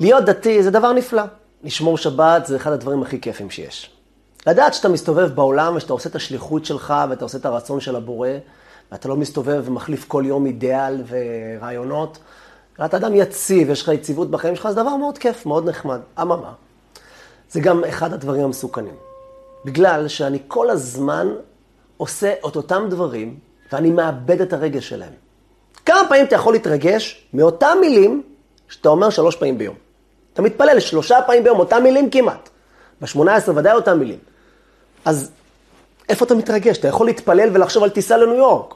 להיות דתי זה דבר נפלא. לשמור שבת זה אחד הדברים הכי כיפים שיש. לדעת שאתה מסתובב בעולם ושאתה עושה את השליחות שלך ואתה עושה את הרצון של הבורא, ואתה לא מסתובב ומחליף כל יום אידאל ורעיונות, ואתה אדם יציב, יש לך יציבות בחיים שלך, זה דבר מאוד כיף, מאוד נחמד. אממה, זה גם אחד הדברים המסוכנים. בגלל שאני כל הזמן עושה את אותם דברים, ואני מאבד את הרגש שלהם. כמה פעמים אתה יכול להתרגש מאותם מילים שאתה אומר שלוש פעמים ביום? אתה מתפלל שלושה פעמים ביום, אותם מילים כמעט. ב-18 ודאי אותם מילים. אז איפה אתה מתרגש? אתה יכול להתפלל ולחשוב על טיסה לניו יורק.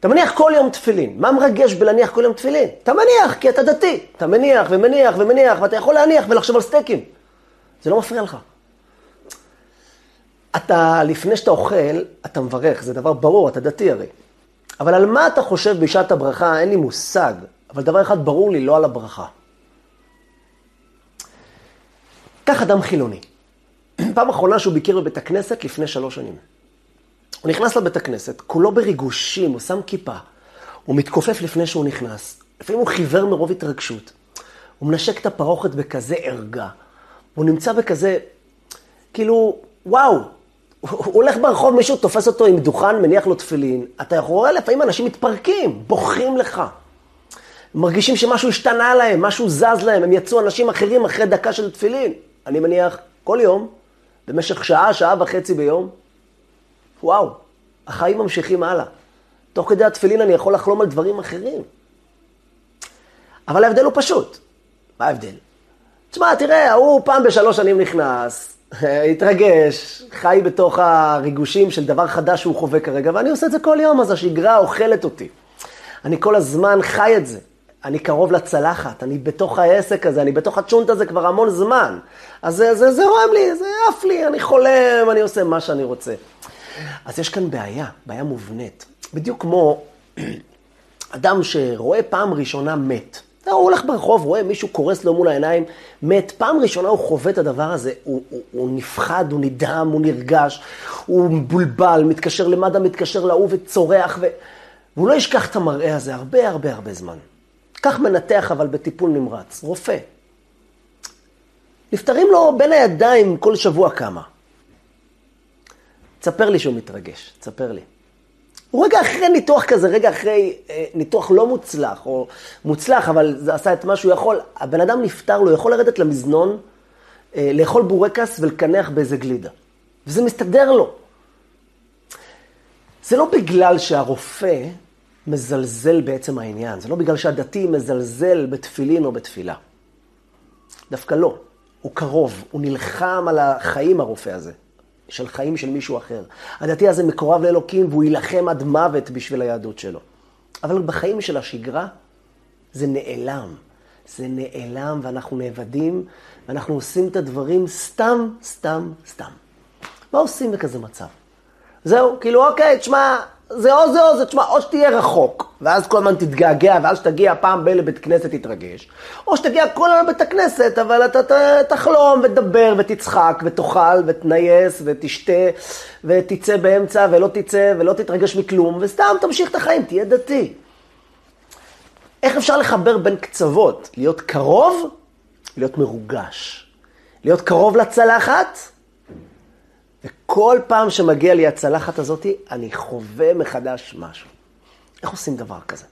אתה מניח כל יום תפילין. מה מרגש בלהניח כל יום תפילין? אתה מניח, כי אתה דתי. אתה מניח ומניח ומניח, ואתה יכול להניח ולחשוב על סטייקים. זה לא מפריע לך. אתה, לפני שאתה אוכל, אתה מברך, זה דבר ברור, אתה דתי הרי. אבל על מה אתה חושב בשעת הברכה, אין לי מושג. אבל דבר אחד ברור לי, לא על הברכה. קח אדם חילוני. פעם אחרונה שהוא ביקר בבית הכנסת לפני שלוש שנים. הוא נכנס לבית הכנסת, כולו בריגושים, הוא שם כיפה, הוא מתכופף לפני שהוא נכנס. לפעמים הוא חיוור מרוב התרגשות. הוא מנשק את הפרוכת בכזה ערגה. הוא נמצא בכזה, כאילו, וואו, הוא הולך ברחוב, מישהו תופס אותו עם דוכן, מניח לו תפילין. אתה רואה לפעמים אנשים מתפרקים, בוכים לך. מרגישים שמשהו השתנה להם, משהו זז להם, הם יצאו אנשים אחרים אחרי דקה של תפילין. אני מניח, כל יום, במשך שעה, שעה וחצי ביום, וואו, החיים ממשיכים הלאה. תוך כדי התפילין אני יכול לחלום על דברים אחרים. אבל ההבדל הוא פשוט. מה ההבדל? תשמע, תראה, ההוא פעם בשלוש שנים נכנס, התרגש, חי בתוך הריגושים של דבר חדש שהוא חווה כרגע, ואני עושה את זה כל יום, אז השגרה אוכלת אותי. אני כל הזמן חי את זה. אני קרוב לצלחת, אני בתוך העסק הזה, אני בתוך הצ'ונט הזה כבר המון זמן. אז זה, זה, זה רועם לי, זה עף לי, אני חולם, אני עושה מה שאני רוצה. אז יש כאן בעיה, בעיה מובנית. בדיוק כמו אדם שרואה פעם ראשונה מת. הוא הולך ברחוב, רואה מישהו קורס לו מול העיניים, מת. פעם ראשונה הוא חווה את הדבר הזה, הוא, הוא, הוא נפחד, הוא נדהם, הוא נרגש, הוא מבולבל, מתקשר למד"א, מתקשר להוא וצורח, ו... והוא לא ישכח את המראה הזה הרבה הרבה הרבה זמן. כך מנתח אבל בטיפול נמרץ, רופא. נפטרים לו בין הידיים כל שבוע כמה. תספר לי שהוא מתרגש, תספר לי. הוא רגע אחרי ניתוח כזה, רגע אחרי אה, ניתוח לא מוצלח, או מוצלח, אבל זה עשה את מה שהוא יכול, הבן אדם נפטר לו, יכול לרדת למזנון, אה, לאכול בורקס ולקנח באיזה גלידה. וזה מסתדר לו. זה לא בגלל שהרופא מזלזל בעצם העניין, זה לא בגלל שהדתי מזלזל בתפילין או בתפילה. דווקא לא. הוא קרוב, הוא נלחם על החיים, הרופא הזה. של חיים של מישהו אחר. הדתי הזה מקורב לאלוקים והוא יילחם עד מוות בשביל היהדות שלו. אבל בחיים של השגרה זה נעלם. זה נעלם ואנחנו נאבדים, ואנחנו עושים את הדברים סתם, סתם, סתם. מה עושים בכזה מצב? זהו, כאילו, אוקיי, תשמע, זה או זה או זה, תשמע, או שתהיה רחוק, ואז כל הזמן תתגעגע, ואז שתגיע פעם ב- לבית כנסת תתרגש, או שתגיע כל הזמן לבית הכנסת, אבל אתה ת, תחלום ותדבר ותצחק ותאכל ותנייס ותשתה ותצא באמצע ולא תצא ולא תתרגש מכלום, וסתם תמשיך את החיים, תהיה דתי. איך אפשר לחבר בין קצוות? להיות קרוב, להיות מרוגש. להיות קרוב לצלחת, וכל פעם שמגיע לי הצלחת הזאת, אני חווה מחדש משהו. איך עושים דבר כזה?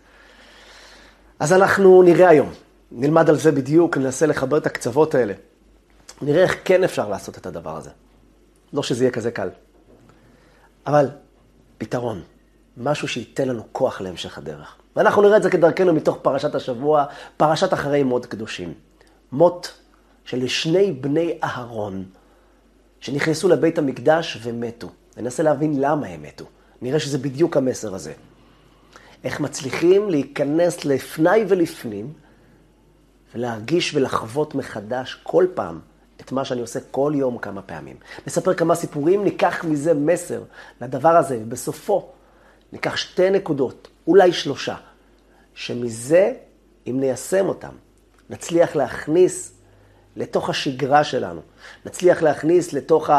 אז אנחנו נראה היום, נלמד על זה בדיוק, ננסה לחבר את הקצוות האלה. נראה איך כן אפשר לעשות את הדבר הזה. לא שזה יהיה כזה קל. אבל פתרון, משהו שייתן לנו כוח להמשך הדרך. ואנחנו נראה את זה כדרכנו מתוך פרשת השבוע, פרשת אחרי מות קדושים. מות של שני בני אהרון, שנכנסו לבית המקדש ומתו. ננסה להבין למה הם מתו. נראה שזה בדיוק המסר הזה. איך מצליחים להיכנס לפני ולפנים, ולהרגיש ולחוות מחדש כל פעם את מה שאני עושה כל יום כמה פעמים. נספר כמה סיפורים, ניקח מזה מסר לדבר הזה, ובסופו ניקח שתי נקודות, אולי שלושה, שמזה, אם ניישם אותם, נצליח להכניס לתוך השגרה שלנו. נצליח להכניס לתוך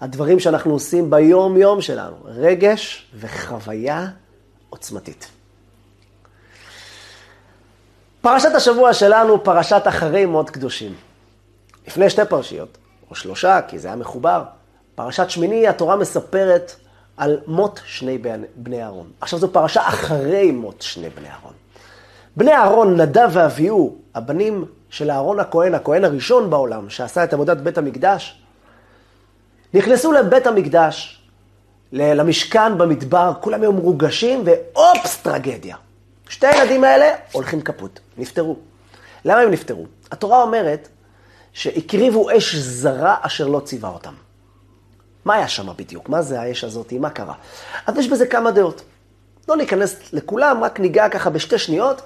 הדברים שאנחנו עושים ביום-יום שלנו, רגש וחוויה עוצמתית. פרשת השבוע שלנו, פרשת אחרי מות קדושים. לפני שתי פרשיות, או שלושה, כי זה היה מחובר. פרשת שמיני, התורה מספרת על מות שני בני אהרון. עכשיו זו פרשה אחרי מות שני בני אהרון. בני אהרון, נדב ואביהו, הבנים של אהרון הכהן, הכהן הראשון בעולם, שעשה את עבודת בית המקדש, נכנסו לבית המקדש, למשכן במדבר, כולם היו מרוגשים, ואופס, טרגדיה. שתי הילדים האלה הולכים כפות, נפטרו. למה הם נפטרו? התורה אומרת שהקריבו אש זרה אשר לא ציווה אותם. מה היה שם בדיוק? מה זה האש הזאת? מה קרה? אז יש בזה כמה דעות. לא ניכנס לכולם, רק ניגע ככה בשתי שניות.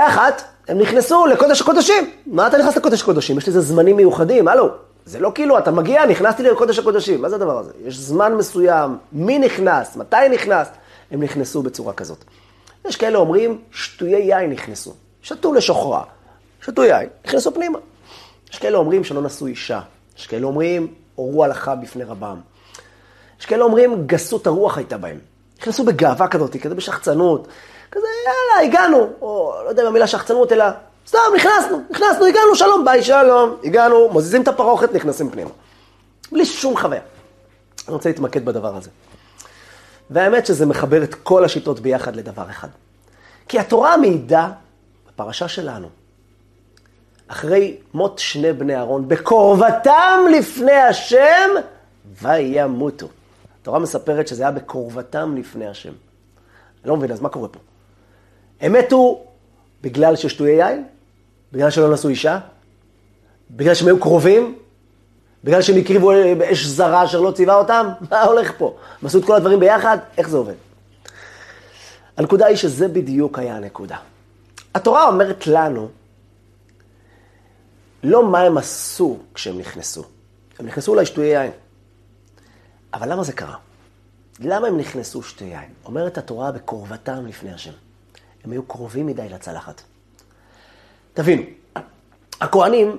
אחת, הם נכנסו לקודש הקודשים. מה אתה נכנס לקודש הקודשים? יש לזה זמנים מיוחדים, הלו. זה לא כאילו, אתה מגיע, נכנסתי לקודש הקודשים. מה זה הדבר הזה? יש זמן מסוים, מי נכנס, מתי נכנס. הם נכנסו בצורה כזאת. יש כאלה אומרים, שטויי יין נכנסו. שתו לשוחרה, שתו יין, נכנסו פנימה. יש כאלה אומרים שלא נשאו אישה. יש כאלה אומרים, הורו הלכה בפני רבם. יש כאלה אומרים, גסות הרוח הייתה בהם. נכנסו בגאווה כזאת, כזה בשחצנות. כזה, יאללה, הגענו. או לא יודע אם המילה שחצנות, אלא סתם, נכנסנו, נכנסנו, הגענו, שלום, ביי, שלום. הגענו, מוזיזים את הפרוכת, נכנסים פנימה. בלי שום חוויה. אני רוצה להתמקד בדבר הזה. והאמת שזה מחבר את כל השיטות ביחד לדבר אחד. כי התורה מעידה, בפרשה שלנו, אחרי מות שני בני אהרון, בקרבתם לפני השם, וימותו. התורה מספרת שזה היה בקרבתם לפני השם. אני לא מבין, אז מה קורה פה? הם מתו בגלל ששטויי יין? בגלל שלא נשאו אישה? בגלל שהם היו קרובים? בגלל שהם הקריבו אש זרה אשר לא ציווה אותם? מה הולך פה? הם עשו את כל הדברים ביחד? איך זה עובד? הנקודה היא שזה בדיוק היה הנקודה. התורה אומרת לנו, לא מה הם עשו כשהם נכנסו. הם נכנסו אולי שטויי יין. אבל למה זה קרה? למה הם נכנסו שטויי יין? אומרת התורה בקרבתם לפני השם. הם היו קרובים מדי לצלחת. תבינו, הכוהנים,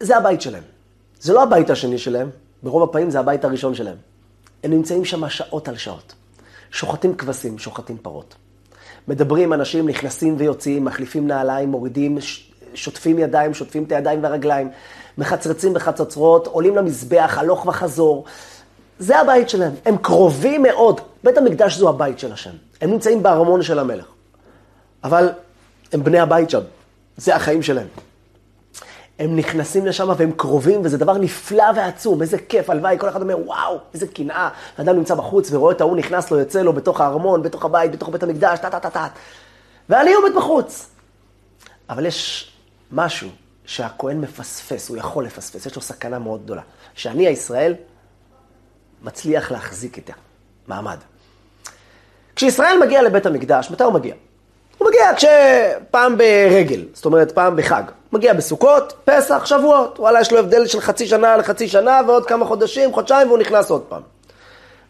זה הבית שלהם. זה לא הבית השני שלהם, ברוב הפעמים זה הבית הראשון שלהם. הם נמצאים שם שעות על שעות. שוחטים כבשים, שוחטים פרות. מדברים אנשים, נכנסים ויוצאים, מחליפים נעליים, מורידים, שוטפים ידיים, שוטפים את הידיים והרגליים, מחצרצים בחצוצרות, עולים למזבח, הלוך וחזור. זה הבית שלהם. הם קרובים מאוד. בית המקדש זו הבית של השם. הם נמצאים בארמון של המלך. אבל הם בני הבית שם. זה החיים שלהם. הם נכנסים לשם והם קרובים, וזה דבר נפלא ועצום, איזה כיף, הלוואי, כל אחד אומר, וואו, איזה קנאה. אדם נמצא בחוץ ורואה את ההוא נכנס לו, יוצא לו בתוך הארמון, בתוך הבית, בתוך בית המקדש, טה-טה-טה-טה. ואני עומד בחוץ. אבל יש משהו שהכהן מפספס, הוא יכול לפספס, יש לו סכנה מאוד גדולה. שאני, הישראל, מצליח להחזיק את המעמד. כשישראל מגיע לבית המקדש, מתי הוא מגיע? הוא מגיע כשפעם ברגל, זאת אומרת פעם בחג. מגיע בסוכות, פסח, שבועות. וואלה, יש לו הבדל של חצי שנה לחצי שנה ועוד כמה חודשים, חודשיים, והוא נכנס עוד פעם.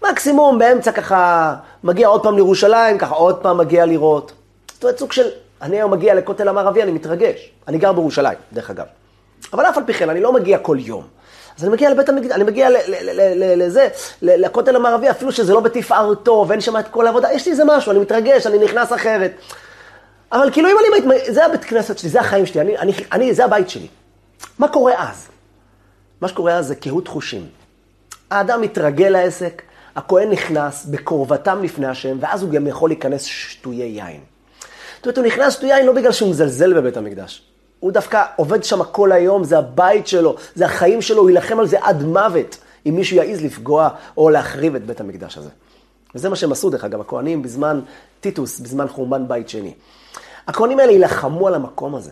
מקסימום באמצע ככה, מגיע עוד פעם לירושלים, ככה עוד פעם מגיע לראות. זאת אומרת, סוג של, אני היום מגיע לכותל המערבי, אני מתרגש. אני גר בירושלים, דרך אגב. אבל אף על פי כן, אני לא מגיע כל יום. אז אני מגיע לבית המקדש, אני מגיע לזה, לכותל המערבי, אפילו שזה לא בתפארתו, ואין שם את כל העבודה, יש לי איזה משהו, אני מתרגש, אני נכנס אחרת. אבל כאילו אם אני, זה הבית כנסת שלי, זה החיים שלי, אני, אני, אני, זה הבית שלי. מה קורה אז? מה שקורה אז זה קהות חושים. האדם מתרגל לעסק, הכהן נכנס בקרבתם לפני השם, ואז הוא גם יכול להיכנס שטויי יין. זאת אומרת, הוא נכנס שטויי יין לא בגלל שהוא מזלזל בבית המקדש. הוא דווקא עובד שם כל היום, זה הבית שלו, זה החיים שלו, הוא יילחם על זה עד מוות, אם מישהו יעז לפגוע או להחריב את בית המקדש הזה. וזה מה שהם עשו, דרך אגב, הכהנים בזמן טיטוס, בזמן חורבן בית שני. הכהנים האלה יילחמו על המקום הזה,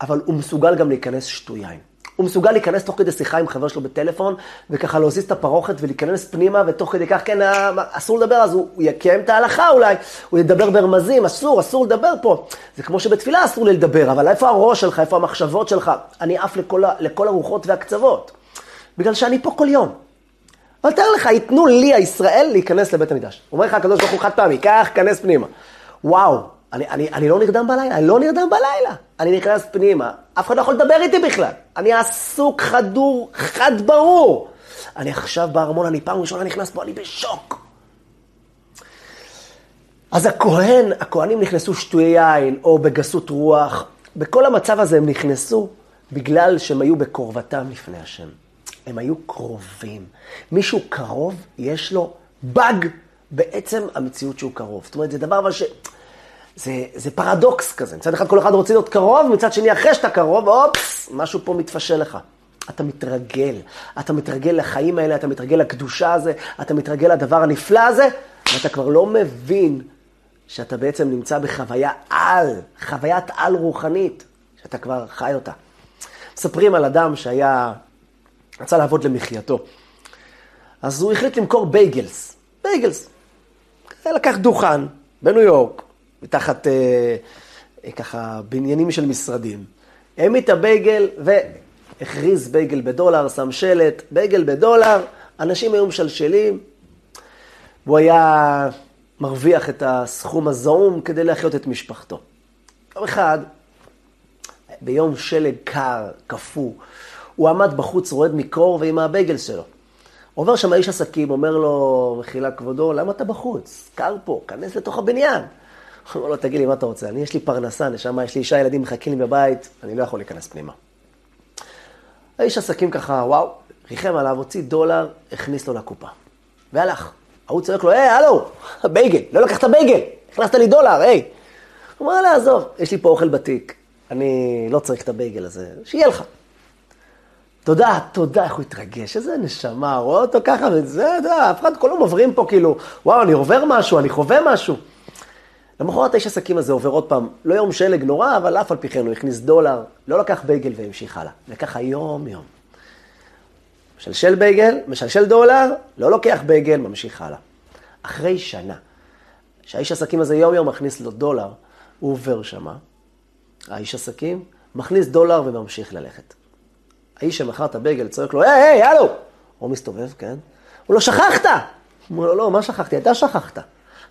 אבל הוא מסוגל גם להיכנס שטויין. הוא מסוגל להיכנס תוך כדי שיחה עם חבר שלו בטלפון, וככה להזיז את הפרוכת ולהיכנס פנימה, ותוך כדי כך, כן, אה, אסור לדבר, אז הוא יקיים את ההלכה אולי, הוא ידבר ברמזים, אסור, אסור לדבר פה. זה כמו שבתפילה אסור לי לדבר, אבל איפה הראש שלך, איפה המחשבות שלך? אני עף לכל, לכל הרוחות והקצוות, בגלל שאני פה כל יום. אבל תאר לך, ייתנו לי, הישראל, להיכנס לבית המקדש. אומר לך הקדוש ברוך הוא חד פעמי, קח, כנס פנימה. וואו, אני, אני, אני לא נרדם בלילה, אני לא נרדם בלילה. אני נכנס פנימה, אף אחד לא יכול לדבר איתי בכלל. אני עסוק, חדור, חד ברור. אני עכשיו בארמון, אני פעם ראשונה נכנס פה, אני בשוק. אז הכהן, הכהנים נכנסו שטויי יין, או בגסות רוח. בכל המצב הזה הם נכנסו בגלל שהם היו בקרבתם לפני השם. הם היו קרובים. מישהו קרוב, יש לו באג בעצם המציאות שהוא קרוב. זאת אומרת, זה דבר אבל ש... זה, זה פרדוקס כזה. מצד אחד כל אחד רוצה להיות קרוב, מצד שני אחרי שאתה קרוב, אופס, משהו פה מתפשל לך. אתה מתרגל. אתה מתרגל לחיים האלה, אתה מתרגל לקדושה הזה, אתה מתרגל לדבר הנפלא הזה, ואתה כבר לא מבין שאתה בעצם נמצא בחוויה על, חוויית על רוחנית, שאתה כבר חי אותה. מספרים על אדם שהיה, רצה לעבוד למחייתו. אז הוא החליט למכור בייגלס. בייגלס. לקח דוכן בניו יורק, מתחת אה, ככה בניינים של משרדים. העמיד את הבייגל והכריז בייגל בדולר, שם שלט, בייגל בדולר, אנשים היו משלשלים. והוא היה מרוויח את הסכום הזעום כדי להחיות את משפחתו. יום אחד, ביום שלג קר, קפוא, הוא עמד בחוץ רועד מקור ועם הבייגל שלו. עובר שם איש עסקים, אומר לו, מחילה כבודו, למה אתה בחוץ? קר פה, כנס לתוך הבניין. הוא אומר לו, תגיד לי, מה אתה רוצה? אני, יש לי פרנסה, נשמה, יש לי אישה, ילדים מחכים לי בבית, אני לא יכול להיכנס פנימה. האיש עסקים ככה, וואו, ריחם עליו, הוציא דולר, הכניס לו לקופה. והלך. ההוא צועק לו, היי, הלו, בייגל, לא לקחת בייגל, הכנסת לי דולר, היי. הוא אומר, לא, עזוב, יש לי פה אוכל בתיק, אני לא צריך את הבייגל הזה, שיהיה לך. תודה, תודה, איך הוא התרגש, איזה נשמה, רואה אותו ככה, וזה, אתה יודע, אף אחד, כולם עוברים פה כאילו, וואו, אני עובר משהו, אני חווה משהו. למחרת האיש עסקים הזה עובר עוד פעם, לא יום שלג נורא, אבל אף על פי כן הוא הכניס דולר, לא לקח בייגל והמשיך הלאה. וככה יום-יום. משלשל בייגל, משלשל דולר, לא לוקח בייגל, ממשיך הלאה. אחרי שנה, שהאיש עסקים הזה יום-יום מכניס לו דולר, הוא עובר שמה, האיש עסקים, מכניס דולר וממשיך ללכת. האיש שמכר את הבייגל צועק לו, היי, היי, הלו! הוא מסתובב, כן? הוא לא, שכחת! הוא אומר לו, לא, מה שכחתי? אתה שכחת.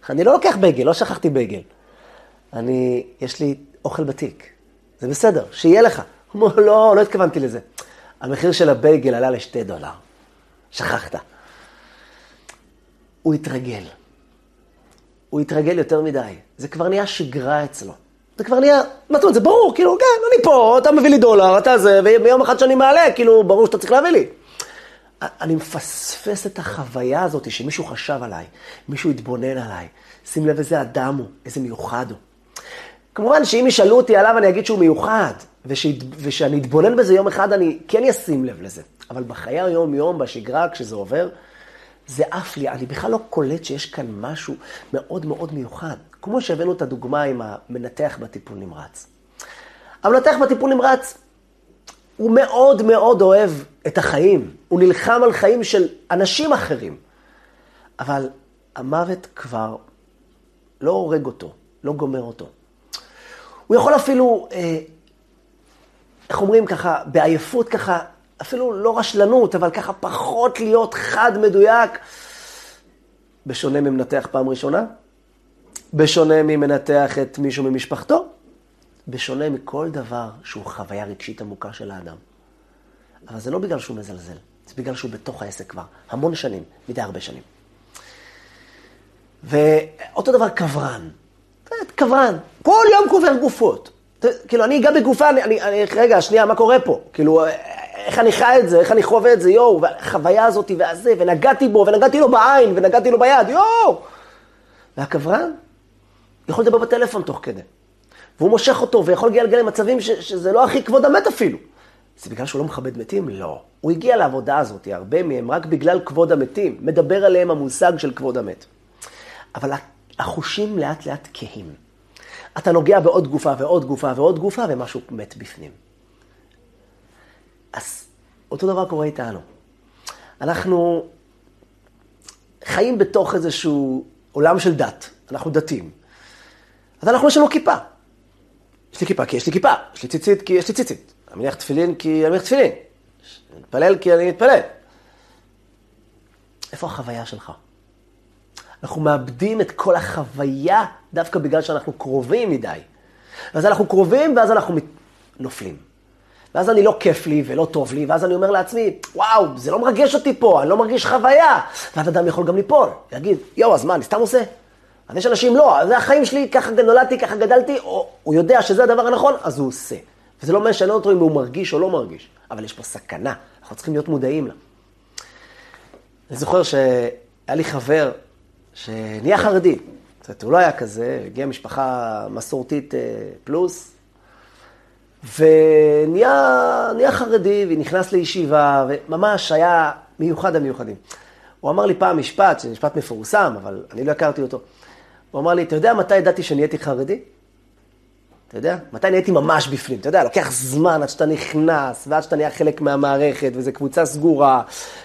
אני לא לוקח בייגל, לא שכחתי בייגל. אני, יש לי אוכל בתיק. זה בסדר, שיהיה לך. הוא אומר, לא, לא התכוונתי לזה. המחיר של הבייגל עלה לשתי דולר. שכחת. הוא התרגל. הוא התרגל יותר מדי. זה כבר נהיה שגרה אצלו. זה כבר נהיה, מה זאת אומרת, זה ברור, כאילו, כן, אני פה, אתה מביא לי דולר, אתה זה, וביום אחד שאני מעלה, כאילו, ברור שאתה צריך להביא לי. אני מפספס את החוויה הזאת שמישהו חשב עליי, מישהו התבונן עליי. שים לב איזה אדם הוא, איזה מיוחד הוא. כמובן שאם ישאלו אותי עליו, אני אגיד שהוא מיוחד. ושאני אתבונן בזה יום אחד, אני כן אשים לב לזה. אבל בחיי היום-יום, בשגרה, כשזה עובר, זה עף לי, אני בכלל לא קולט שיש כאן משהו מאוד מאוד מיוחד. כמו שהבאנו את הדוגמה עם המנתח בטיפול נמרץ. המנתח בטיפול נמרץ, הוא מאוד מאוד אוהב את החיים, הוא נלחם על חיים של אנשים אחרים. אבל המוות כבר לא הורג אותו, לא גומר אותו. הוא יכול אפילו, אה, איך אומרים ככה, בעייפות ככה, אפילו לא רשלנות, אבל ככה פחות להיות חד מדויק, בשונה ממנתח פעם ראשונה, בשונה ממנתח את מישהו ממשפחתו, בשונה מכל דבר שהוא חוויה רגשית עמוקה של האדם. אבל זה לא בגלל שהוא מזלזל, זה בגלל שהוא בתוך העסק כבר המון שנים, מדי הרבה שנים. ואותו דבר קברן. קברן, כל יום קובר גופות. כאילו, אני אגע בגופה, אני, אני, אני, רגע, שנייה, מה קורה פה? כאילו, איך אני חי את זה, איך אני חווה את זה, יואו, והחוויה הזאת והזה, ונגעתי בו, ונגעתי לו בעין, ונגעתי לו ביד, יואו! והקברן יכול לדבר בטלפון תוך כדי. והוא מושך אותו, ויכול להגיע למצבים ש, שזה לא הכי כבוד המת אפילו. זה בגלל שהוא לא מכבד מתים? לא. הוא הגיע לעבודה הזאת, הרבה מהם, רק בגלל כבוד המתים. מדבר עליהם המושג של כבוד המת. אבל החושים לאט לאט כהים. אתה נוגע בעוד גופה ועוד גופה ועוד גופה, ומשהו מת בפנים. אז אותו דבר קורה איתנו. אנחנו חיים בתוך איזשהו עולם של דת. אנחנו דתיים. אז אנחנו יש לנו כיפה. יש לי כיפה כי יש לי כיפה, יש לי ציצית כי יש לי ציצית. אני מניח תפילין כי אני מניח תפילין. אני מתפלל כי אני מתפלל. איפה החוויה שלך? אנחנו מאבדים את כל החוויה דווקא בגלל שאנחנו קרובים מדי. ואז אנחנו קרובים ואז אנחנו נופלים. ואז אני לא כיף לי ולא טוב לי, ואז אני אומר לעצמי, וואו, זה לא מרגש אותי פה, אני לא מרגיש חוויה. ואז אדם יכול גם ליפול, להגיד, יואו, אז מה, אני סתם עושה? אז יש אנשים, לא, זה החיים שלי, ככה נולדתי, ככה גדלתי, או הוא יודע שזה הדבר הנכון, אז הוא עושה. וזה לא משנה אותו אם הוא מרגיש או לא מרגיש, אבל יש פה סכנה, אנחנו צריכים להיות מודעים לה. אני זוכר שהיה לי חבר שנהיה חרדי. זאת אומרת, הוא לא היה כזה, הגיע משפחה מסורתית אה, פלוס, ונהיה חרדי, ונכנס לישיבה, וממש היה מיוחד המיוחדים. הוא אמר לי פעם משפט, זה משפט מפורסם, אבל אני לא הכרתי אותו. הוא אמר לי, אתה יודע מתי ידעתי שנהייתי חרדי? אתה יודע? מתי נהייתי ממש בפנים? אתה יודע, לוקח זמן עד שאתה נכנס, ועד שאתה נהיה חלק מהמערכת, וזו קבוצה סגורה,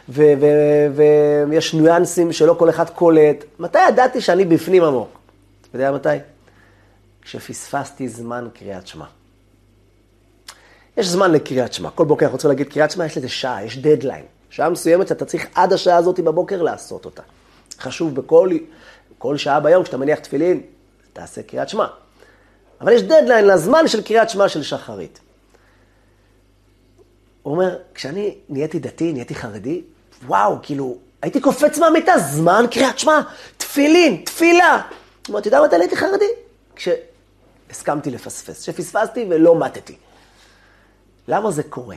ויש ניואנסים שלא כל אחד קולט. מתי ידעתי שאני בפנים עמוק? אתה יודע מתי? כשפספסתי זמן קריאת שמע. יש זמן לקריאת שמע. כל בוקר אנחנו רוצים להגיד קריאת שמע, יש לזה שעה, יש דדליין. שעה מסוימת שאתה צריך עד השעה הזאת בבוקר לעשות אותה. חשוב בכל כל שעה ביום, כשאתה מניח תפילין, תעשה קריאת שמע. אבל יש דדליין לזמן של קריאת שמע של שחרית. הוא אומר, כשאני נהייתי דתי, נהייתי חרדי, וואו, כאילו, הייתי קופץ מהמיטה, זמן קריאת שמע, תפילין, תפילה. הוא אומר, אתה יודע מתי נהייתי חרדי? כשהסכמתי לפספס, כשפספסתי ולא מתתי. למה זה קורה?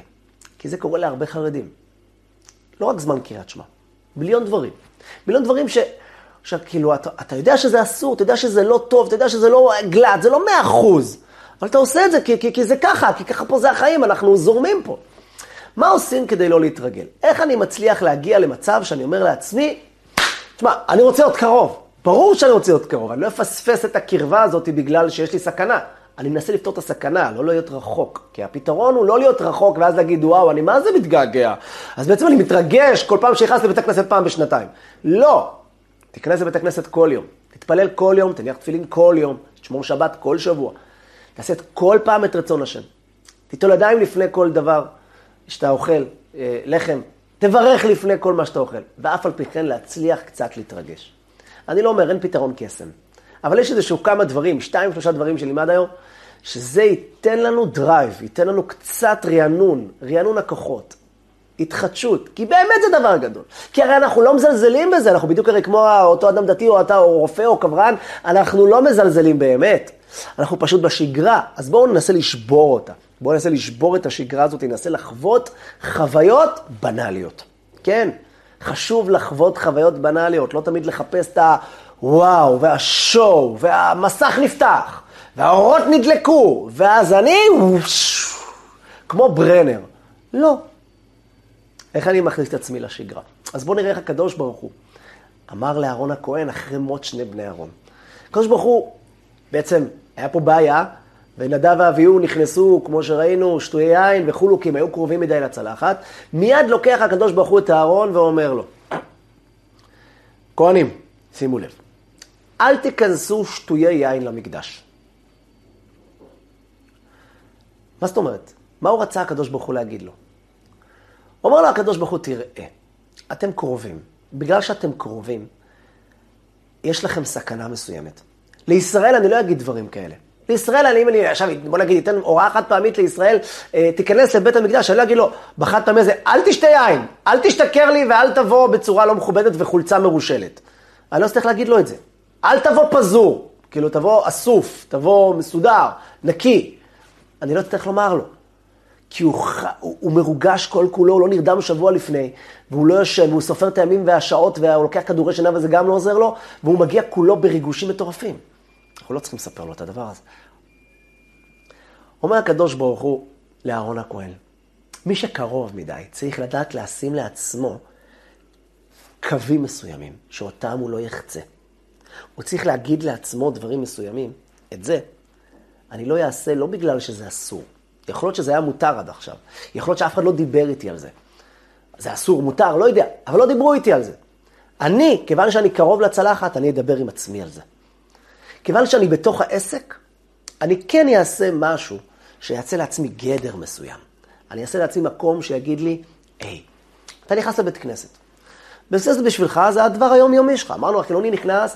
כי זה קורה להרבה חרדים. לא רק זמן קריאת שמע, מיליון דברים. מיליון דברים ש... עכשיו, כאילו, אתה, אתה יודע שזה אסור, אתה יודע שזה לא טוב, אתה יודע שזה לא גלאט, זה לא מאה אחוז. אבל אתה עושה את זה כי, כי, כי זה ככה, כי ככה פה זה החיים, אנחנו זורמים פה. מה עושים כדי לא להתרגל? איך אני מצליח להגיע למצב שאני אומר לעצמי, תשמע, אני רוצה להיות קרוב. ברור שאני רוצה להיות קרוב, אני לא אפספס את הקרבה הזאת בגלל שיש לי סכנה. אני מנסה לפתור את הסכנה, לא להיות רחוק. כי הפתרון הוא לא להיות רחוק ואז להגיד, וואו, אני מה זה מתגעגע? אז בעצם אני מתרגש כל פעם שנכנס לבית הכנסת פעם בשנתיים. לא, תיכנס לבית הכנסת כל יום, תתפלל כל יום, תניח תפילין כל יום, תשמור שבת כל שבוע. תעשה את כל פעם את רצון השם. תיטול ידיים לפני כל דבר שאתה אוכל, אה, לחם. תברך לפני כל מה שאתה אוכל, ואף על פי כן להצליח קצת להתרגש. אני לא אומר, אין פתרון קסם. אבל יש איזשהו כמה דברים, שתיים, שלושה דברים שנלמד היום, שזה ייתן לנו drive, ייתן לנו קצת רענון, רענון הכוחות. התחדשות, כי באמת זה דבר גדול. כי הרי אנחנו לא מזלזלים בזה, אנחנו בדיוק הרי כמו אותו אדם דתי או אתה או רופא או קברן, אנחנו לא מזלזלים באמת. אנחנו פשוט בשגרה, אז בואו ננסה לשבור אותה. בואו ננסה לשבור את השגרה הזאת, ננסה לחוות חוויות בנאליות. כן, חשוב לחוות חוויות בנאליות, לא תמיד לחפש את הוואו והשואו והמסך נפתח והאורות נדלקו ואז אני כמו ברנר. לא, איך אני מכניס את עצמי לשגרה? אז בואו נראה איך הקדוש ברוך הוא אמר לאהרון הכהן אחרי מות שני בני אהרון. הקדוש ברוך הוא, בעצם, היה פה בעיה, ונדב ואביהו נכנסו, כמו שראינו, שטויי יין וכולו, כי הם היו קרובים מדי לצלחת. מיד לוקח הקדוש ברוך הוא את אהרון ואומר לו, כהנים, שימו לב, אל תיכנסו שטויי יין למקדש. מה זאת אומרת? מה הוא רצה הקדוש ברוך הוא להגיד לו? אומר לו הקדוש ברוך הוא, תראה, אתם קרובים. בגלל שאתם קרובים, יש לכם סכנה מסוימת. לישראל אני לא אגיד דברים כאלה. לישראל, אני, אם אני עכשיו, בוא נגיד, אתן הוראה חד פעמית לישראל, אה, תיכנס לבית המקדש, אני לא אגיד לו, בחד פעמי הזה, אל תשתה יין, אל תשתכר לי ואל תבוא בצורה לא מכובדת וחולצה מרושלת. אני לא אצטרך להגיד לו את זה. אל תבוא פזור, כאילו תבוא אסוף, תבוא מסודר, נקי. אני לא אצטרך לומר לו. כי הוא, הוא, הוא מרוגש כל כולו, הוא לא נרדם שבוע לפני, והוא לא ישן, והוא סופר את הימים והשעות, והוא לוקח כדורי שינה וזה גם לא עוזר לו, והוא מגיע כולו בריגושים מטורפים. אנחנו לא צריכים לספר לו את הדבר הזה. אומר הקדוש ברוך הוא לאהרון הכהן, מי שקרוב מדי צריך לדעת לשים לעצמו קווים מסוימים, שאותם הוא לא יחצה. הוא צריך להגיד לעצמו דברים מסוימים. את זה אני לא אעשה לא בגלל שזה אסור, יכול להיות שזה היה מותר עד עכשיו. יכול להיות שאף אחד לא דיבר איתי על זה. זה אסור, מותר, לא יודע, אבל לא דיברו איתי על זה. אני, כיוון שאני קרוב לצלחת, אני אדבר עם עצמי על זה. כיוון שאני בתוך העסק, אני כן אעשה משהו שיעשה לעצמי גדר מסוים. אני אעשה לעצמי מקום שיגיד לי, היי, אתה נכנס לבית כנסת. בית כנסת בשבילך זה הדבר היומיומי שלך. אמרנו, החילוני נכנס,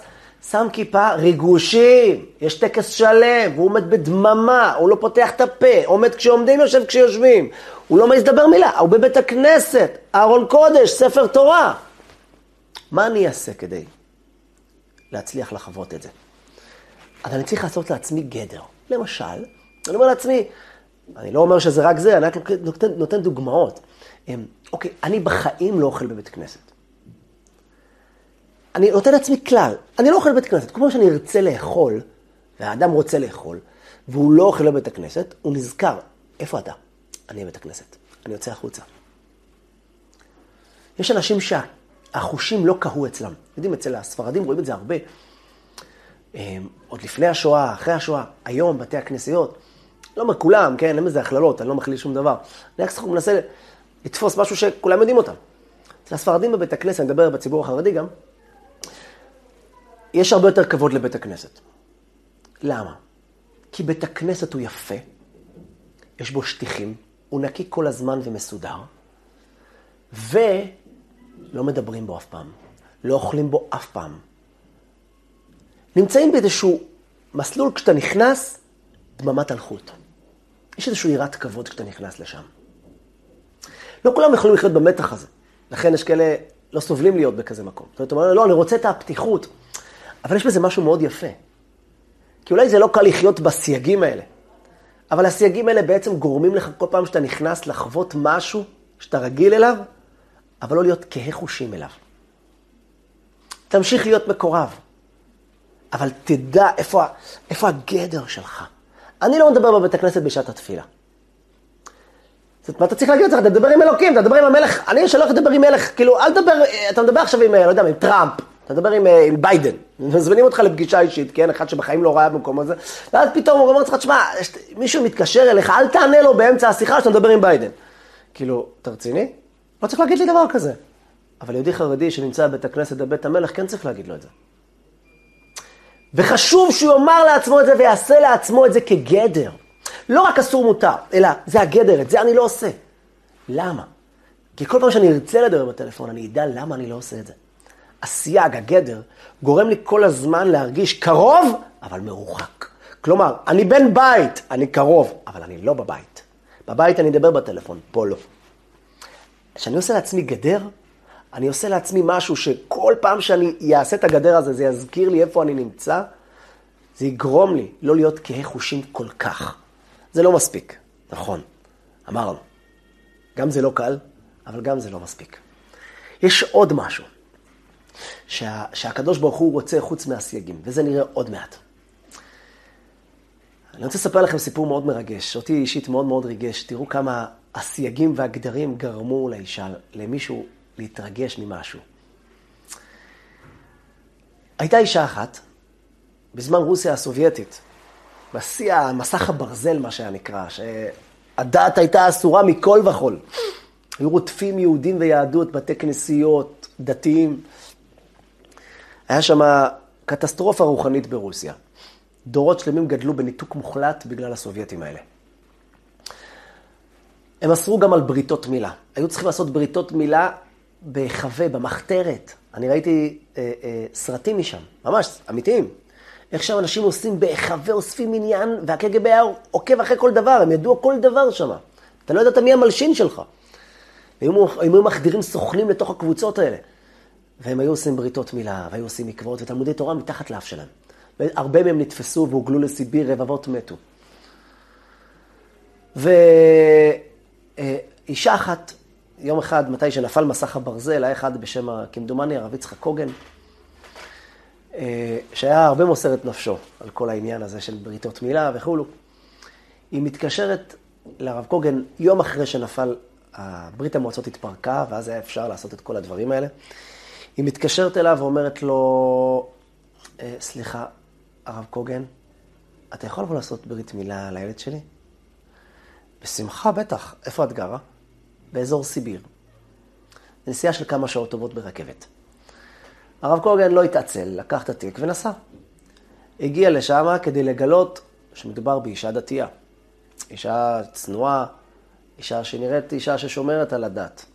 שם כיפה, ריגושים, יש טקס שלם, והוא עומד בדממה, הוא לא פותח את הפה, עומד כשעומדים, יושב כשיושבים, הוא לא מעז לדבר מילה, הוא בבית הכנסת, ארון קודש, ספר תורה. מה אני אעשה כדי להצליח לחוות את זה? אז אני צריך לעשות לעצמי גדר. למשל, אני אומר לעצמי, אני לא אומר שזה רק זה, אני רק נותן, נותן דוגמאות. אמ, אוקיי, אני בחיים לא אוכל בבית כנסת. אני נותן לעצמי כלל, אני לא אוכל בבית כנסת. כמו שאני ארצה לאכול, והאדם רוצה לאכול, והוא לא אוכל בבית הכנסת, הוא נזכר, איפה אתה? אני בבית הכנסת. אני יוצא החוצה. יש אנשים שהחושים לא קהו אצלם. יודעים, אצל הספרדים רואים את זה הרבה. אמ, עוד לפני השואה, אחרי השואה, היום, בתי הכנסיות, לא אומר כולם, כן, אין בזה הכללות, אני לא מכליל שום דבר. אני רק מנסה לתפוס משהו שכולם יודעים אותם. אצל הספרדים בבית הכנסת, אני מדבר בציבור החרדי גם, יש הרבה יותר כבוד לבית הכנסת. למה? כי בית הכנסת הוא יפה, יש בו שטיחים, הוא נקי כל הזמן ומסודר, ולא מדברים בו אף פעם, לא אוכלים בו אף פעם. נמצאים באיזשהו מסלול, כשאתה נכנס, דממת אלחוט. יש איזושהי יראת כבוד כשאתה נכנס לשם. לא כולם יכולים לחיות במתח הזה. לכן יש כאלה לא סובלים להיות בכזה מקום. זאת אומרת, לא, אני רוצה את הפתיחות, אבל יש בזה משהו מאוד יפה. כי אולי זה לא קל לחיות בסייגים האלה, אבל הסייגים האלה בעצם גורמים לך כל פעם שאתה נכנס לחוות משהו שאתה רגיל אליו, אבל לא להיות כהה חושים אליו. תמשיך להיות מקורב, אבל תדע איפה, איפה הגדר שלך. אני לא מדבר בבית הכנסת בשעת התפילה. זאת אומרת, אתה צריך להגיד אתה מדבר עם אלוקים, אתה מדבר עם המלך, אני שלא לדבר עם מלך, כאילו, אל תדבר, אתה מדבר עכשיו עם, לא יודע, עם טראמפ, אתה מדבר עם, אה, עם ביידן, מזמינים אותך לפגישה אישית, כן, אחד שבחיים לא ראה במקום הזה, ואז פתאום הוא אומר לך, תשמע, מישהו מתקשר אליך, אל תענה לו באמצע השיחה שאתה מדבר עם ביידן. כאילו, אתה רציני? לא צריך להגיד לי דבר כזה. אבל יהודי חרדי שנמצא בבית הכנסת בבית המלך, כן צריך להגיד לו את זה. וחשוב שהוא יאמר לעצמו את זה ויעשה לעצמו את זה כגדר. לא רק אסור מותר, אלא זה הגדר, את זה אני לא עושה. למה? כי כל פעם שאני ארצה לדבר בטלפון, אני אדע למה אני לא עושה את זה. הסייג, הגדר, גורם לי כל הזמן להרגיש קרוב, אבל מרוחק. כלומר, אני בן בית, אני קרוב, אבל אני לא בבית. בבית אני אדבר בטלפון, פה לא. כשאני עושה לעצמי גדר, אני עושה לעצמי משהו שכל פעם שאני אעשה את הגדר הזה, זה יזכיר לי איפה אני נמצא, זה יגרום לי לא להיות כהה חושים כל כך. זה לא מספיק, נכון, אמרנו. גם זה לא קל, אבל גם זה לא מספיק. יש עוד משהו שה, שהקדוש ברוך הוא רוצה חוץ מהסייגים, וזה נראה עוד מעט. אני רוצה לספר לכם סיפור מאוד מרגש, אותי אישית מאוד מאוד ריגש. תראו כמה הסייגים והגדרים גרמו לאישה, למישהו להתרגש ממשהו. הייתה אישה אחת, בזמן רוסיה הסובייטית, בשיא המסך הברזל, מה שהיה נקרא, שהדת הייתה אסורה מכל וכול. היו רודפים יהודים ויהדות, בתי כנסיות, דתיים. היה שם קטסטרופה רוחנית ברוסיה. דורות שלמים גדלו בניתוק מוחלט בגלל הסובייטים האלה. הם אסרו גם על בריתות מילה. היו צריכים לעשות בריתות מילה בהיחווה, במחתרת. אני ראיתי אה, אה, סרטים משם, ממש, אמיתיים. איך שם אנשים עושים בהיחווה, אוספים עניין, והקג"ב היה עוקב אחרי כל דבר, הם ידעו כל דבר שם. אתה לא ידעת מי המלשין שלך. הם היו מחדירים סוכנים לתוך הקבוצות האלה. והם היו עושים בריתות מילה, והיו עושים מקוואות ותלמודי תורה מתחת לאף שלהם. והרבה מהם נתפסו והוגלו לסיביר, רבבות מתו. ואישה אחת יום אחד, מתי שנפל מסך הברזל, היה אחד בשם, כמדומני, הרב יצחק קוגן, שהיה הרבה מוסר את נפשו על כל העניין הזה של בריתות מילה וכולו. היא מתקשרת לרב קוגן יום אחרי שנפל, ברית המועצות התפרקה, ואז היה אפשר לעשות את כל הדברים האלה. היא מתקשרת אליו ואומרת לו, אה, סליחה, הרב קוגן, אתה יכול לבוא לעשות ברית מילה לילד שלי? בשמחה, בטח. איפה את גרה? באזור סיביר. נסיעה של כמה שעות טובות ברכבת. הרב קוגן לא התעצל, לקח את התיק ונסע. הגיע לשם כדי לגלות שמדובר באישה דתייה. אישה צנועה, אישה שנראית אישה ששומרת על הדת.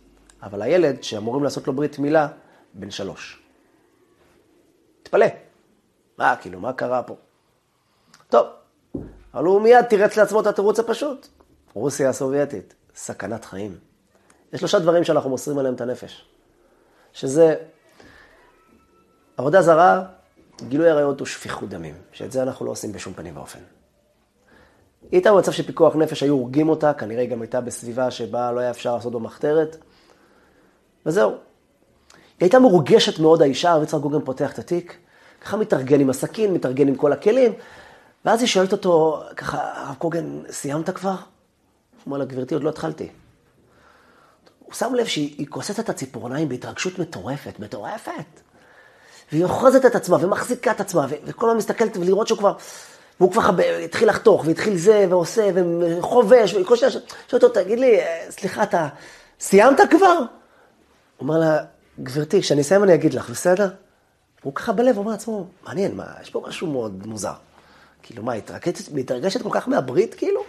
אבל הילד שאמורים לעשות לו ברית מילה, בן שלוש. תתפלא. מה, כאילו, מה קרה פה? טוב, אבל הוא מיד תירץ לעצמו את התירוץ הפשוט. רוסיה הסובייטית, סכנת חיים. יש שלושה דברים שאנחנו מוסרים עליהם את הנפש. שזה עבודה זרה, גילוי עריות הוא שפיכות דמים, שאת זה אנחנו לא עושים בשום פנים ואופן. היא הייתה במצב של פיקוח נפש, היו הורגים אותה, כנראה היא גם הייתה בסביבה שבה לא היה אפשר לעשות במחתרת, וזהו. היא הייתה מרוגשת מאוד, האישה, הרב יצחק גוגן פותח את התיק, ככה מתארגן עם הסכין, מתארגן עם כל הכלים, ואז היא שואלת אותו, ככה, הרב קוגן, סיימת כבר? הוא אומר לה, גברתי, עוד לא התחלתי. הוא שם לב שהיא כוססת את הציפורניים בהתרגשות מטורפת, מטורפת. והיא אוחזת את עצמה ומחזיקה את עצמה, וכל הזמן מסתכלת ולראות שהוא כבר, והוא כבר התחיל לחתוך, והתחיל זה, ועושה, וחובש, וכל שניה, שואלת אותו, תגיד לי, סליחה, אתה סיימת כבר? אומר לה, גברתי, כשאני אסיים אני אגיד לך, בסדר? והוא ככה בלב אומר לעצמו, מעניין, מה, יש פה משהו מאוד מוזר. כאילו, מה, התרגשת, מתרגשת כל כך מהברית, כאילו?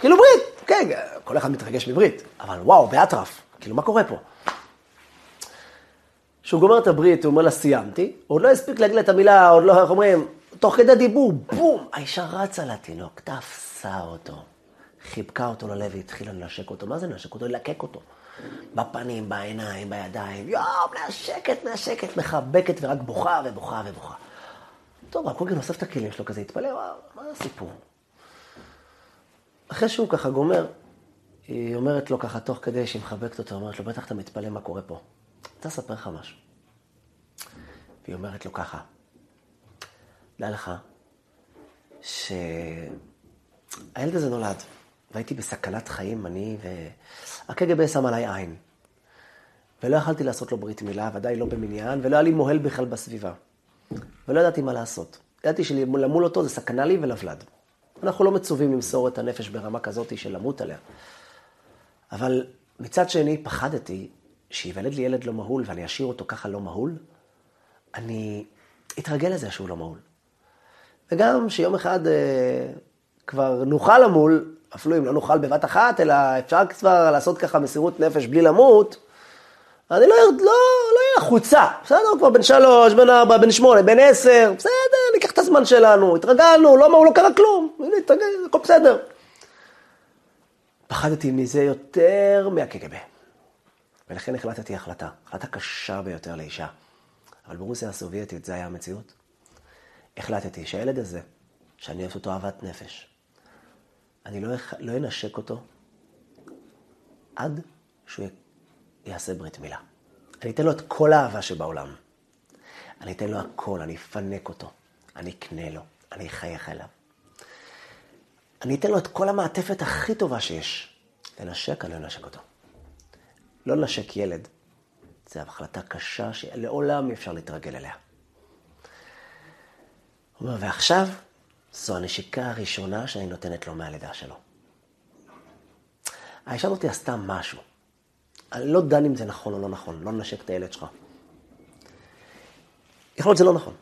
כאילו ברית, כן, כל אחד מתרגש מברית, אבל וואו, באטרף, כאילו, מה קורה פה? כשהוא גומר את הברית, הוא אומר לה, סיימתי, הוא עוד לא הספיק להגיד לה את המילה, עוד לא, איך אומרים, תוך כדי דיבור, בום, האישה רצה לתינוק, תפסה אותו, חיבקה אותו ללב והתחילה לנשק אותו. מה זה לנשק אותו? ללקק אותו. בפנים, בעיניים, בידיים, יואו, מנשקת, מנשקת, מחבקת ורק בוכה ובוכה ובוכה. טוב, הקוגן אוסף את הכלים שלו כזה, התפלא, וואו, מה הסיפור? אחרי שהוא ככה גומר, היא אומרת לו ככה, תוך כדי שהיא מחבקת אותו, אומרת לו, בטח אתה מתפלא מה קורה פה. רוצה לספר לך משהו. והיא אומרת לו ככה, דע לך שהילד הזה נולד, והייתי בסכנת חיים, אני והקג"ב שם עליי עין. ולא יכלתי לעשות לו ברית מילה, ודאי לא במניין, ולא היה לי מוהל בכלל בסביבה. ולא ידעתי מה לעשות. ידעתי שלמול אותו זה סכנה לי ולוולד. אנחנו לא מצווים למסור את הנפש ברמה כזאת של למות עליה. אבל מצד שני, פחדתי שייוולד לי ילד לא מהול ואני אשאיר אותו ככה לא מהול, אני אתרגל לזה שהוא לא מהול. וגם שיום אחד אה, כבר נוכל למול, אפילו אם לא נוכל בבת אחת, אלא אפשר כבר לעשות ככה מסירות נפש בלי למות, אני לא ארד, לא, לא לחוצה, בסדר? כבר בן שלוש, בן ארבע, בן שמונה, בן עשר, בסדר, ניקח את הזמן שלנו, התרגלנו, לא, לא קרה כלום, התרגל, הכל בסדר. פחדתי מזה יותר מהקג"ב. ולכן החלטתי החלטה, החלטה קשה ביותר לאישה. אבל ברוסיה הסובייטית זה היה המציאות. החלטתי שהילד הזה, שאני אוהב אותו אהבת נפש, אני לא, לא אנשק אותו עד שהוא יעשה ברית מילה. אני אתן לו את כל האהבה שבעולם. אני אתן לו הכל, אני אפנק אותו, אני אקנה לו, אני אחייך אליו. אני אתן לו את כל המעטפת הכי טובה שיש. לנשק, אני לא אנשק אותו. לא לנשק ילד, זו החלטה קשה שלעולם אי אפשר להתרגל אליה. הוא אומר, ועכשיו זו הנשיקה הראשונה שאני נותנת לו מהלידה שלו. האישה הזאת עשתה משהו. אני לא דן אם זה נכון או לא נכון, לא לנשק את הילד שלך. יכול להיות שזה לא נכון.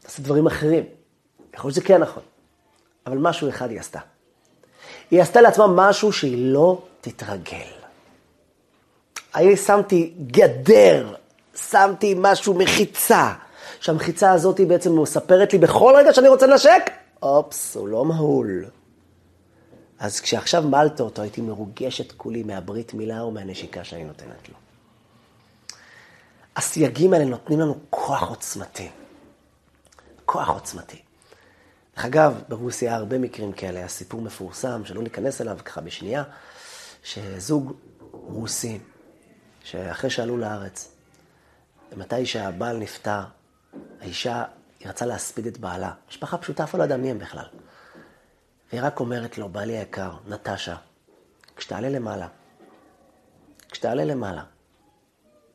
תעשה דברים אחרים. יכול להיות שזה כן נכון. אבל משהו אחד היא עשתה. היא עשתה לעצמה משהו שהיא לא תתרגל. אני שמתי גדר, שמתי משהו, מחיצה. שהמחיצה הזאת היא בעצם מספרת לי בכל רגע שאני רוצה לנשק, אופס, הוא לא מהול. אז כשעכשיו מלת אותו, הייתי מרוגשת כולי מהברית מילה ומהנשיקה שאני נותנת לו. הסייגים האלה נותנים לנו כוח עוצמתי. כוח עוצמתי. דרך אגב, ברוסיה הרבה מקרים כאלה, היה סיפור מפורסם, שלא ניכנס אליו ככה בשנייה, שזוג רוסי, שאחרי שעלו לארץ, מתי שהבעל נפטר, האישה, היא רצה להספיד את בעלה. משפחה פשוטה, אף לא ידעה מי הם בכלל. והיא רק אומרת לו, בעלי היקר, נטשה, כשתעלה למעלה, כשתעלה למעלה,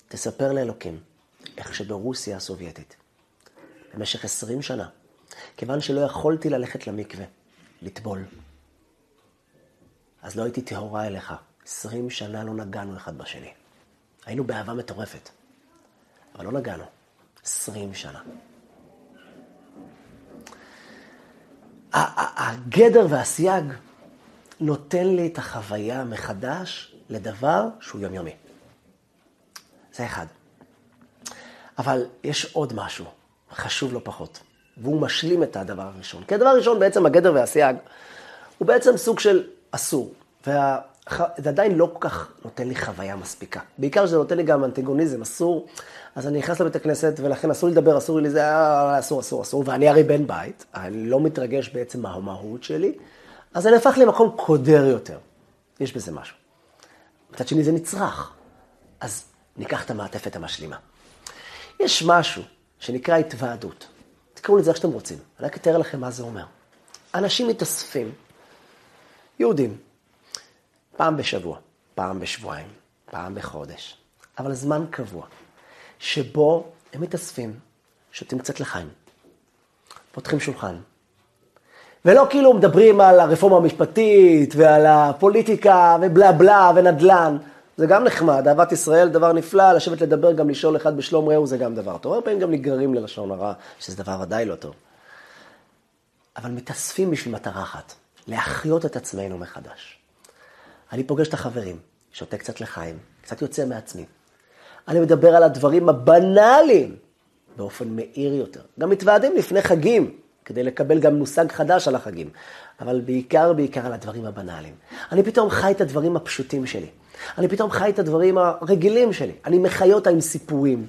תספר לאלוקים איך שברוסיה הסובייטית, במשך עשרים שנה, כיוון שלא יכולתי ללכת למקווה, לטבול, אז לא הייתי טהורה אליך. עשרים שנה לא נגענו אחד בשני. היינו באהבה מטורפת, אבל לא נגענו. עשרים שנה. הגדר והסייג נותן לי את החוויה מחדש לדבר שהוא יומיומי. זה אחד. אבל יש עוד משהו, חשוב לא פחות, והוא משלים את הדבר הראשון. כי הדבר הראשון, בעצם הגדר והסייג, הוא בעצם סוג של אסור. וה... זה עדיין לא כל כך נותן לי חוויה מספיקה. בעיקר שזה נותן לי גם אנטגוניזם, אסור. אז אני נכנס לבית הכנסת, ולכן אסור לי לדבר, אסור לי לזה, אה, אסור, אסור, אסור. ואני הרי בן בית, אני לא מתרגש בעצם מהמהות שלי, אז זה נהפך למקום קודר יותר. יש בזה משהו. מצד שני זה נצרך. אז ניקח את המעטפת המשלימה. יש משהו שנקרא התוועדות. תקראו לזה איך שאתם רוצים. אני רק אתאר לכם מה זה אומר. אנשים מתאספים, יהודים, פעם בשבוע, פעם בשבועיים, פעם בחודש, אבל זמן קבוע, שבו הם מתאספים, שותים קצת לחיים, פותחים שולחן, ולא כאילו מדברים על הרפורמה המשפטית ועל הפוליטיקה ובלה בלה ונדל"ן. זה גם נחמד, אהבת ישראל, דבר נפלא, לשבת לדבר, גם לשאול אחד בשלום רעהו זה גם דבר טוב. הרבה פעמים גם נגררים ללשון הרע, שזה דבר ודאי לא טוב. אבל מתאספים בשביל מטרה אחת, להחיות את עצמנו מחדש. אני פוגש את החברים, שותה קצת לחיים, קצת יוצא מעצמי. אני מדבר על הדברים הבנאליים באופן מאיר יותר. גם מתוועדים לפני חגים, כדי לקבל גם מושג חדש על החגים. אבל בעיקר, בעיקר על הדברים הבנאליים. אני פתאום חי את הדברים הפשוטים שלי. אני פתאום חי את הדברים הרגילים שלי. אני מחיה אותה עם סיפורים.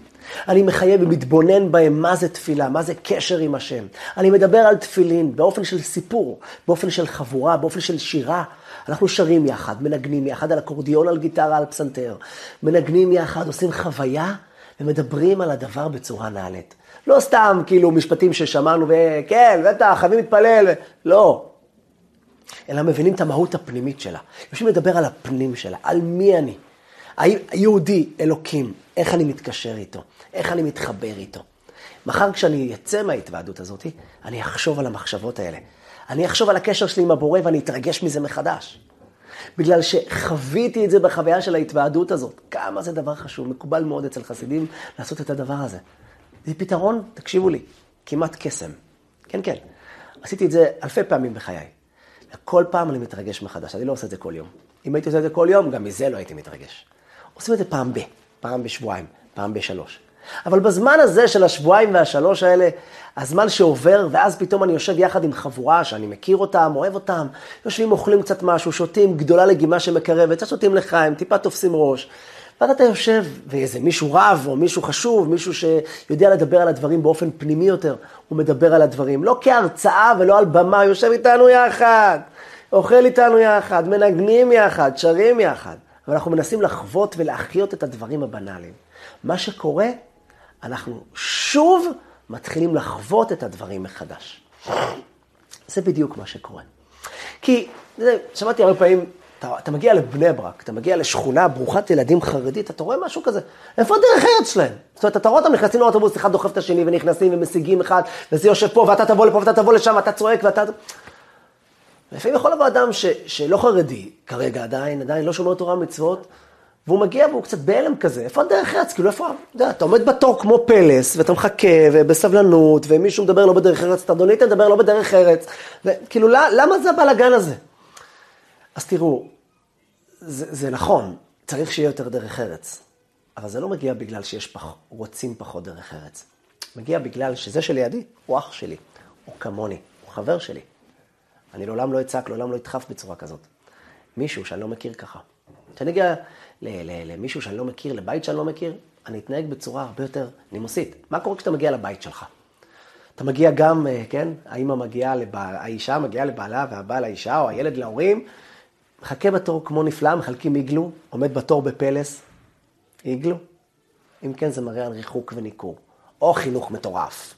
אני מחיה ומתבונן בהם מה זה תפילה, מה זה קשר עם השם. אני מדבר על תפילין באופן של סיפור, באופן של חבורה, באופן של שירה. אנחנו שרים יחד, מנגנים יחד על אקורדיון, על גיטרה, על פסנתר. מנגנים יחד, עושים חוויה ומדברים על הדבר בצורה נעלית. לא סתם כאילו משפטים ששמענו, וכן, בטח, חייבים להתפלל, לא. אלא מבינים את המהות הפנימית שלה. יושבים לדבר על הפנים שלה, על מי אני. היהודי, אלוקים, איך אני מתקשר איתו, איך אני מתחבר איתו. מחר כשאני אצא מההתוועדות הזאת, אני אחשוב על המחשבות האלה. אני אחשוב על הקשר שלי עם הבורא ואני אתרגש מזה מחדש. בגלל שחוויתי את זה בחוויה של ההתוועדות הזאת. כמה זה דבר חשוב, מקובל מאוד אצל חסידים לעשות את הדבר הזה. זה פתרון, תקשיבו לי, כמעט קסם. כן, כן. עשיתי את זה אלפי פעמים בחיי. וכל פעם אני מתרגש מחדש, אני לא עושה את זה כל יום. אם הייתי עושה את זה כל יום, גם מזה לא הייתי מתרגש. עושים את זה פעם ב, פעם בשבועיים, פעם בשלוש. אבל בזמן הזה של השבועיים והשלוש האלה, הזמן שעובר, ואז פתאום אני יושב יחד עם חבורה שאני מכיר אותם, אוהב אותם, יושבים, אוכלים קצת משהו, שותים גדולה לגימה שמקרבת, קצת שותים לחיים, טיפה תופסים ראש. ואז אתה יושב, ואיזה מישהו רב, או מישהו חשוב, מישהו שיודע לדבר על הדברים באופן פנימי יותר, הוא מדבר על הדברים. לא כהרצאה ולא על במה, יושב איתנו יחד, אוכל איתנו יחד, מנגנים יחד, שרים יחד. ואנחנו מנסים לחוות ולהחיות את הדברים הבנאליים. מה שקורה, אנחנו שוב מתחילים לחוות את הדברים מחדש. זה בדיוק מה שקורה. כי, שמעתי הרבה פעמים אתה, אתה מגיע לבני ברק, אתה מגיע לשכונה ברוכת ילדים חרדית, אתה רואה משהו כזה, איפה הדרך ארץ שלהם? זאת אומרת, אתה רואה אותם נכנסים לאוטובוס, אחד דוחף את השני, ונכנסים ומשיגים אחד, וזה יושב פה, ואתה תבוא לפה, ואתה תבוא לשם, ואתה צועק, ואתה... לפעמים יכול לבוא אדם ש, שלא חרדי, כרגע עדיין, עדיין לא שומר תורה ומצוות, והוא מגיע והוא קצת בהלם כזה, איפה הדרך ארץ? כאילו, איפה, אתה אתה עומד בתור כמו פלס, ואתה מחכה, ובסבלנות, ומישהו מדבר לא בדרך ארץ, אתה אדוני תדבר לא בדרך ארץ, וכאילו, למה זה הבלאגן הזה? אז תראו, זה, זה נכון, צריך שיהיה יותר דרך ארץ, אבל זה לא מגיע בגלל שיש פח, רוצים פחות דרך ארץ. מגיע בגלל שזה שלידי הוא אח שלי, הוא כמוני, הוא חבר שלי. אני לעולם לא אצעק, לעולם לא אדחף בצורה כזאת. מישהו שאני לא מכיר ככה. כשאני אגיע למישהו שאני לא מכיר, לבית שאני לא מכיר, אני אתנהג בצורה הרבה יותר נימוסית. מה קורה כשאתה מגיע לבית שלך? אתה מגיע גם, אה, כן, האמא מגיעה, לבעל, האישה מגיעה לבעלה והבעל לאישה, או הילד להורים, מחכה בתור כמו נפלא, מחלקים איגלו, עומד בתור בפלס, איגלו. אם כן, זה מראה על ריחוק וניכור. או חינוך מטורף.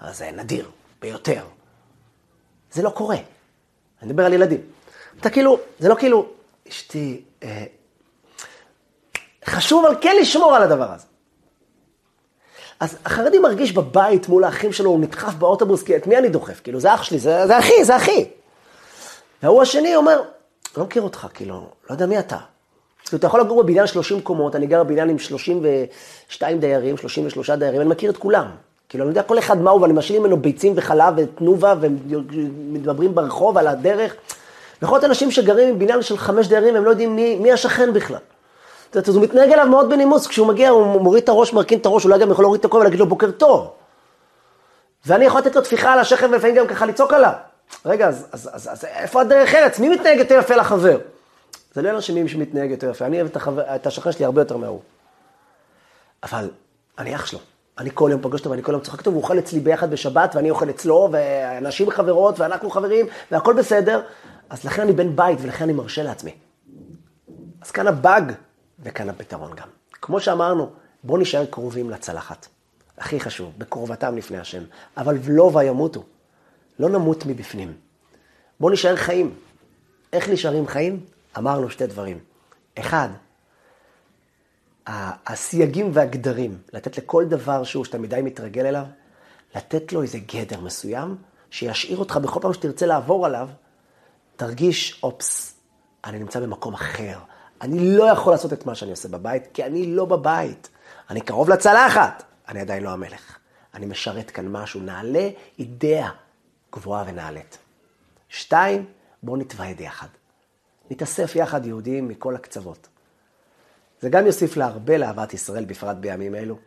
אז זה נדיר ביותר. זה לא קורה. אני מדבר על ילדים. אתה כאילו, זה לא כאילו, אשתי, אה, חשוב אבל כן לשמור על הדבר הזה. אז החרדי מרגיש בבית מול האחים שלו, הוא נדחף באוטובוס, כי את מי אני דוחף? כאילו, זה אח שלי, זה, זה אחי, זה אחי. והוא השני אומר, לא מכיר אותך, כאילו, לא יודע מי אתה. כאילו, אתה יכול לגור בבניין 30 קומות, אני גר בבניין עם 32 דיירים, 33 דיירים, אני מכיר את כולם. כאילו, אני יודע כל אחד מהו, ואני משאיר ממנו ביצים וחלב ותנובה, ומדברים ברחוב על הדרך. יכול להיות אנשים שגרים עם בניין של חמש דיירים, הם לא יודעים מי, מי השכן בכלל. אז הוא מתנהג אליו מאוד בנימוס, כשהוא מגיע, הוא מוריד את הראש, מרכין את הראש, אולי גם יכול להוריד את הכובע ולהגיד לו בוקר טוב. ואני יכול לתת לו טפיחה על השכם ולפעמים גם ככה לצעוק עליו. רגע, אז, אז, אז, אז איפה הדרך ארץ? מי מתנהג יותר יפה לחבר? זה לא אנשים שמתנהג יותר יפה. אני אוהב את, החבר... את השכן שלי הרבה יותר מההוא. אבל אני אח שלו. אני כל יום פוגש אותו ואני כל יום צוחק אותו, והוא אוכל אצלי ביחד בשבת, ואני אוכל אצלו, ואנשים חברות, ואנחנו חברים, והכל בסדר. אז לכן אני בן בית, ולכן אני מרשה לעצמי. אז כאן הבאג, וכאן הפתרון גם. כמו שאמרנו, בואו נשאר קרובים לצלחת. הכי חשוב, בקרובתם לפני השם. אבל לא וימותו. לא נמות מבפנים. בואו נשאר חיים. איך נשארים חיים? אמרנו שתי דברים. אחד, הסייגים והגדרים, לתת לכל דבר שהוא, שאתה מדי מתרגל אליו, לתת לו איזה גדר מסוים, שישאיר אותך בכל פעם שתרצה לעבור עליו, תרגיש, אופס, אני נמצא במקום אחר. אני לא יכול לעשות את מה שאני עושה בבית, כי אני לא בבית. אני קרוב לצלחת, אני עדיין לא המלך. אני משרת כאן משהו, נעלה אידאה גבוהה ונעלית. שתיים, בואו נתוועד יחד. נתאסף יחד יהודים מכל הקצוות. זה גם יוסיף להרבה לאהבת ישראל, בפרט בימים אלו,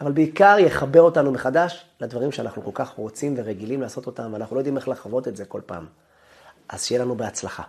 אבל בעיקר יחבר אותנו מחדש לדברים שאנחנו כל כך רוצים ורגילים לעשות אותם, ואנחנו לא יודעים איך לחוות את זה כל פעם. אז שיהיה לנו בהצלחה.